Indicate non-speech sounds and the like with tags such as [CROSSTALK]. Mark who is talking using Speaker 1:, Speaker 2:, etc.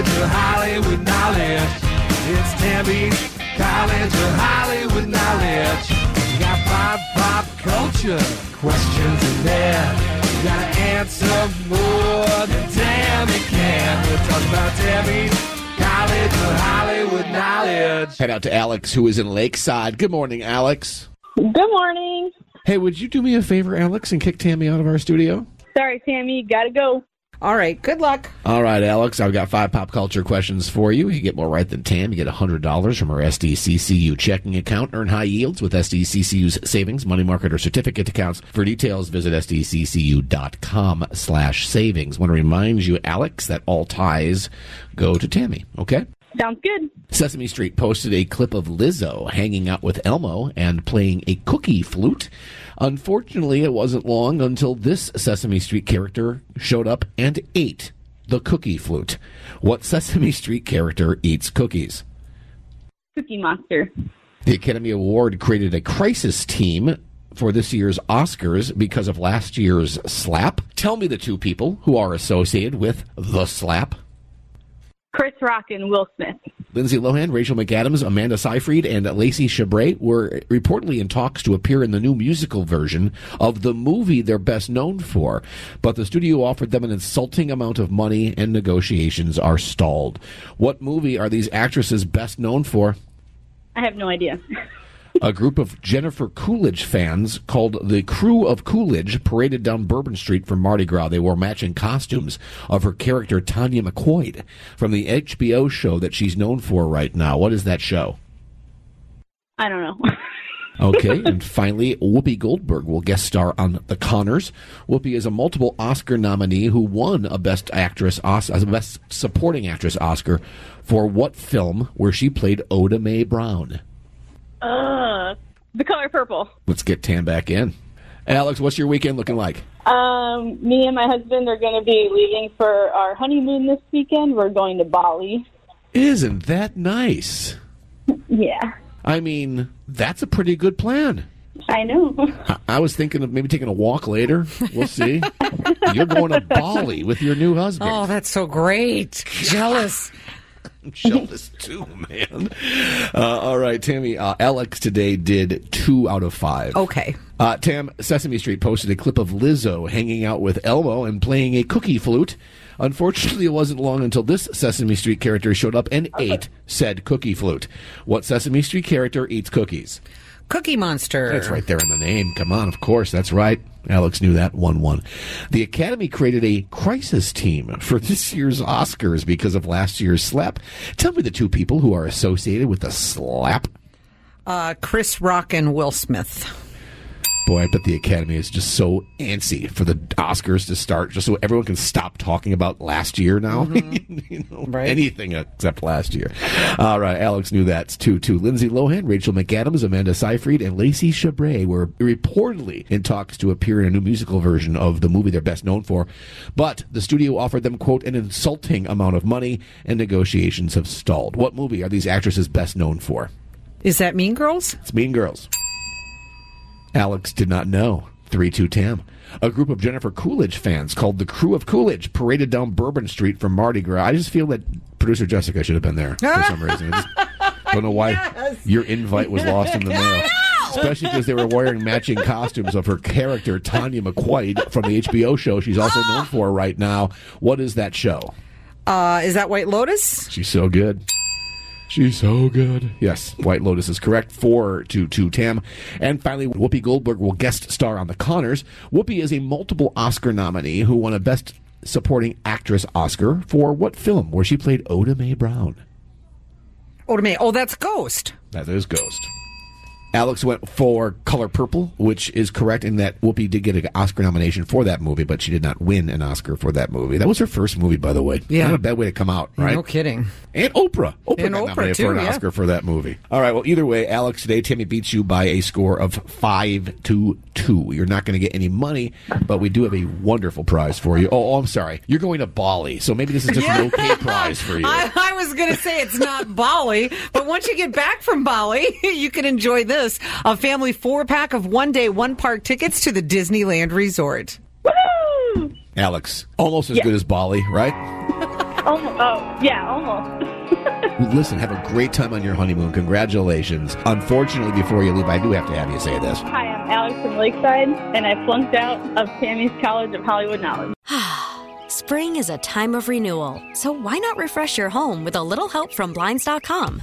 Speaker 1: College of Hollywood Knowledge. It's Tammy's College of Hollywood Knowledge. You got pop, pop culture questions in there. You gotta answer more than Tammy can. We're talking about Tammy's College of Hollywood Knowledge.
Speaker 2: Head out to Alex, who is in Lakeside. Good morning, Alex.
Speaker 3: Good morning.
Speaker 2: Hey, would you do me a favor, Alex, and kick Tammy out of our studio?
Speaker 3: Sorry, Tammy, gotta go.
Speaker 4: All right. Good luck.
Speaker 2: All right, Alex, I've got five pop culture questions for you. You get more right than Tam. You get $100 from our SDCCU checking account. Earn high yields with SDCCU's savings, money market, or certificate accounts. For details, visit sdccu.com slash savings. want to remind you, Alex, that all ties go to Tammy, okay?
Speaker 3: Sounds good.
Speaker 2: Sesame Street posted a clip of Lizzo hanging out with Elmo and playing a cookie flute. Unfortunately, it wasn't long until this Sesame Street character showed up and ate the cookie flute. What Sesame Street character eats cookies?
Speaker 3: Cookie Monster.
Speaker 2: The Academy Award created a crisis team for this year's Oscars because of last year's slap. Tell me the two people who are associated with the slap.
Speaker 3: Chris Rock and Will Smith.
Speaker 2: Lindsay Lohan, Rachel McAdams, Amanda Seyfried, and Lacey Chabert were reportedly in talks to appear in the new musical version of the movie they're best known for. But the studio offered them an insulting amount of money and negotiations are stalled. What movie are these actresses best known for?
Speaker 3: I have no idea. [LAUGHS]
Speaker 2: a group of Jennifer Coolidge fans called the Krewe of Coolidge paraded down Bourbon Street for Mardi Gras. They wore matching costumes of her character Tanya McQuoid from the HBO show that she's known for right now. What is that show?
Speaker 3: I don't know. [LAUGHS]
Speaker 2: okay, and finally, Whoopi Goldberg will guest star on The Connors. Whoopi is a multiple Oscar nominee who won a Best Actress, a Best Supporting Actress Oscar for what film where she played Oda Mae Brown?
Speaker 3: Uh, the color purple.
Speaker 2: Let's get tan back in. Alex, what's your weekend looking like?
Speaker 3: Um, me and my husband are going to be leaving for our honeymoon this weekend. We're going to Bali.
Speaker 2: Isn't that nice?
Speaker 3: Yeah.
Speaker 2: I mean, that's a pretty good plan.
Speaker 3: I know.
Speaker 2: I, I was thinking of maybe taking a walk later. We'll see. You're going to Bali with your new husband.
Speaker 4: Oh, that's so great. Jealous. [LAUGHS]
Speaker 2: Jealous too, man. Uh, all right, Tammy. Uh, Alex today did two out of five.
Speaker 4: Okay.
Speaker 2: Uh, Tam, Sesame Street posted a clip of Lizzo hanging out with Elmo and playing a cookie flute. Unfortunately, it wasn't long until this Sesame Street character showed up and ate said cookie flute. What Sesame Street character eats cookies?
Speaker 4: Cookie Monster.
Speaker 2: That's right there in the name. Come on, of course, that's right. Alex knew that 1 1. The Academy created a crisis team for [LAUGHS] this year's Oscars because of last year's slap. Tell me the two people who are associated with the slap.
Speaker 4: Uh, Chris Rock and Will Smith.
Speaker 2: Boy, I bet the Academy is just so antsy for the Oscars to start, just so everyone can stop talking about last year now. Mm-hmm. [LAUGHS] you know, right. Anything except last year. All right, Alex knew that too. Too. Lindsay Lohan, Rachel McAdams, Amanda Seyfried, and Lacey Chabert were reportedly in talks to appear in a new musical version of the movie they're best known for, but the studio offered them quote an insulting amount of money, and negotiations have stalled. What movie are these actresses best known for?
Speaker 4: Is that Mean Girls?
Speaker 2: It's Mean Girls. Alex did not know. 3 2 Tam. A group of Jennifer Coolidge fans called the Krewe of Coolidge paraded down Bourbon Street from Mardi Gras. I just feel that producer Jessica should have been there for some reason. I just [LAUGHS] don't know why yes. your invite was lost in the mail. [LAUGHS] Especially because they were wearing matching costumes of her character, Tanya McQuoid, from the HBO show she's also known for right now. What is that show?
Speaker 4: Uh, is that White Lotus?
Speaker 2: She's so good. She's so good. Yes, White Lotus is correct. Four to two Tam. And finally, Whoopi Goldberg will guest star on The Connors. Whoopi is a multiple Oscar nominee who won a Best Supporting Actress Oscar for what film? Where she played Oda Mae Brown.
Speaker 4: Oda Mae. Oh, that's Ghost.
Speaker 2: That is Ghost. Alex went for Color Purple, which is correct in that Whoopi did get an Oscar nomination for that movie, but she did not win an Oscar for that movie. That was her first movie, by the way.
Speaker 4: Yeah.
Speaker 2: Not a bad way to come out, right?
Speaker 4: No kidding.
Speaker 2: And Oprah. Oprah
Speaker 4: And
Speaker 2: got
Speaker 4: Oprah,
Speaker 2: nominated
Speaker 4: too,
Speaker 2: for an
Speaker 4: yeah.
Speaker 2: Oscar for that movie. All right. Well, either way, Alex, today Timmy beats you by a score of five to two. You're not going to get any money, but we do have a wonderful prize for you. Oh, oh, I'm sorry. You're going to Bali, so maybe this is just an okay prize for [LAUGHS] you.
Speaker 4: I, I was going to say it's not Bali, but once you get back from Bali, [LAUGHS] you can enjoy this a family four pack of one day, one park tickets to the Disneyland Resort.
Speaker 3: Woo!
Speaker 2: Alex, almost as good as Bali, right? [LAUGHS]
Speaker 3: Almost. Oh, yeah, almost. [LAUGHS]
Speaker 2: Listen, have a great time on your honeymoon. Congratulations. Unfortunately, before you leave, I do have to have you say this.
Speaker 3: Hi, I'm Alex from Lakeside, and I flunked out of Tammy's College of Hollywood Knowledge. [SIGHS]
Speaker 5: Spring is a time of renewal, so why not refresh your home with a little help from Blinds.com?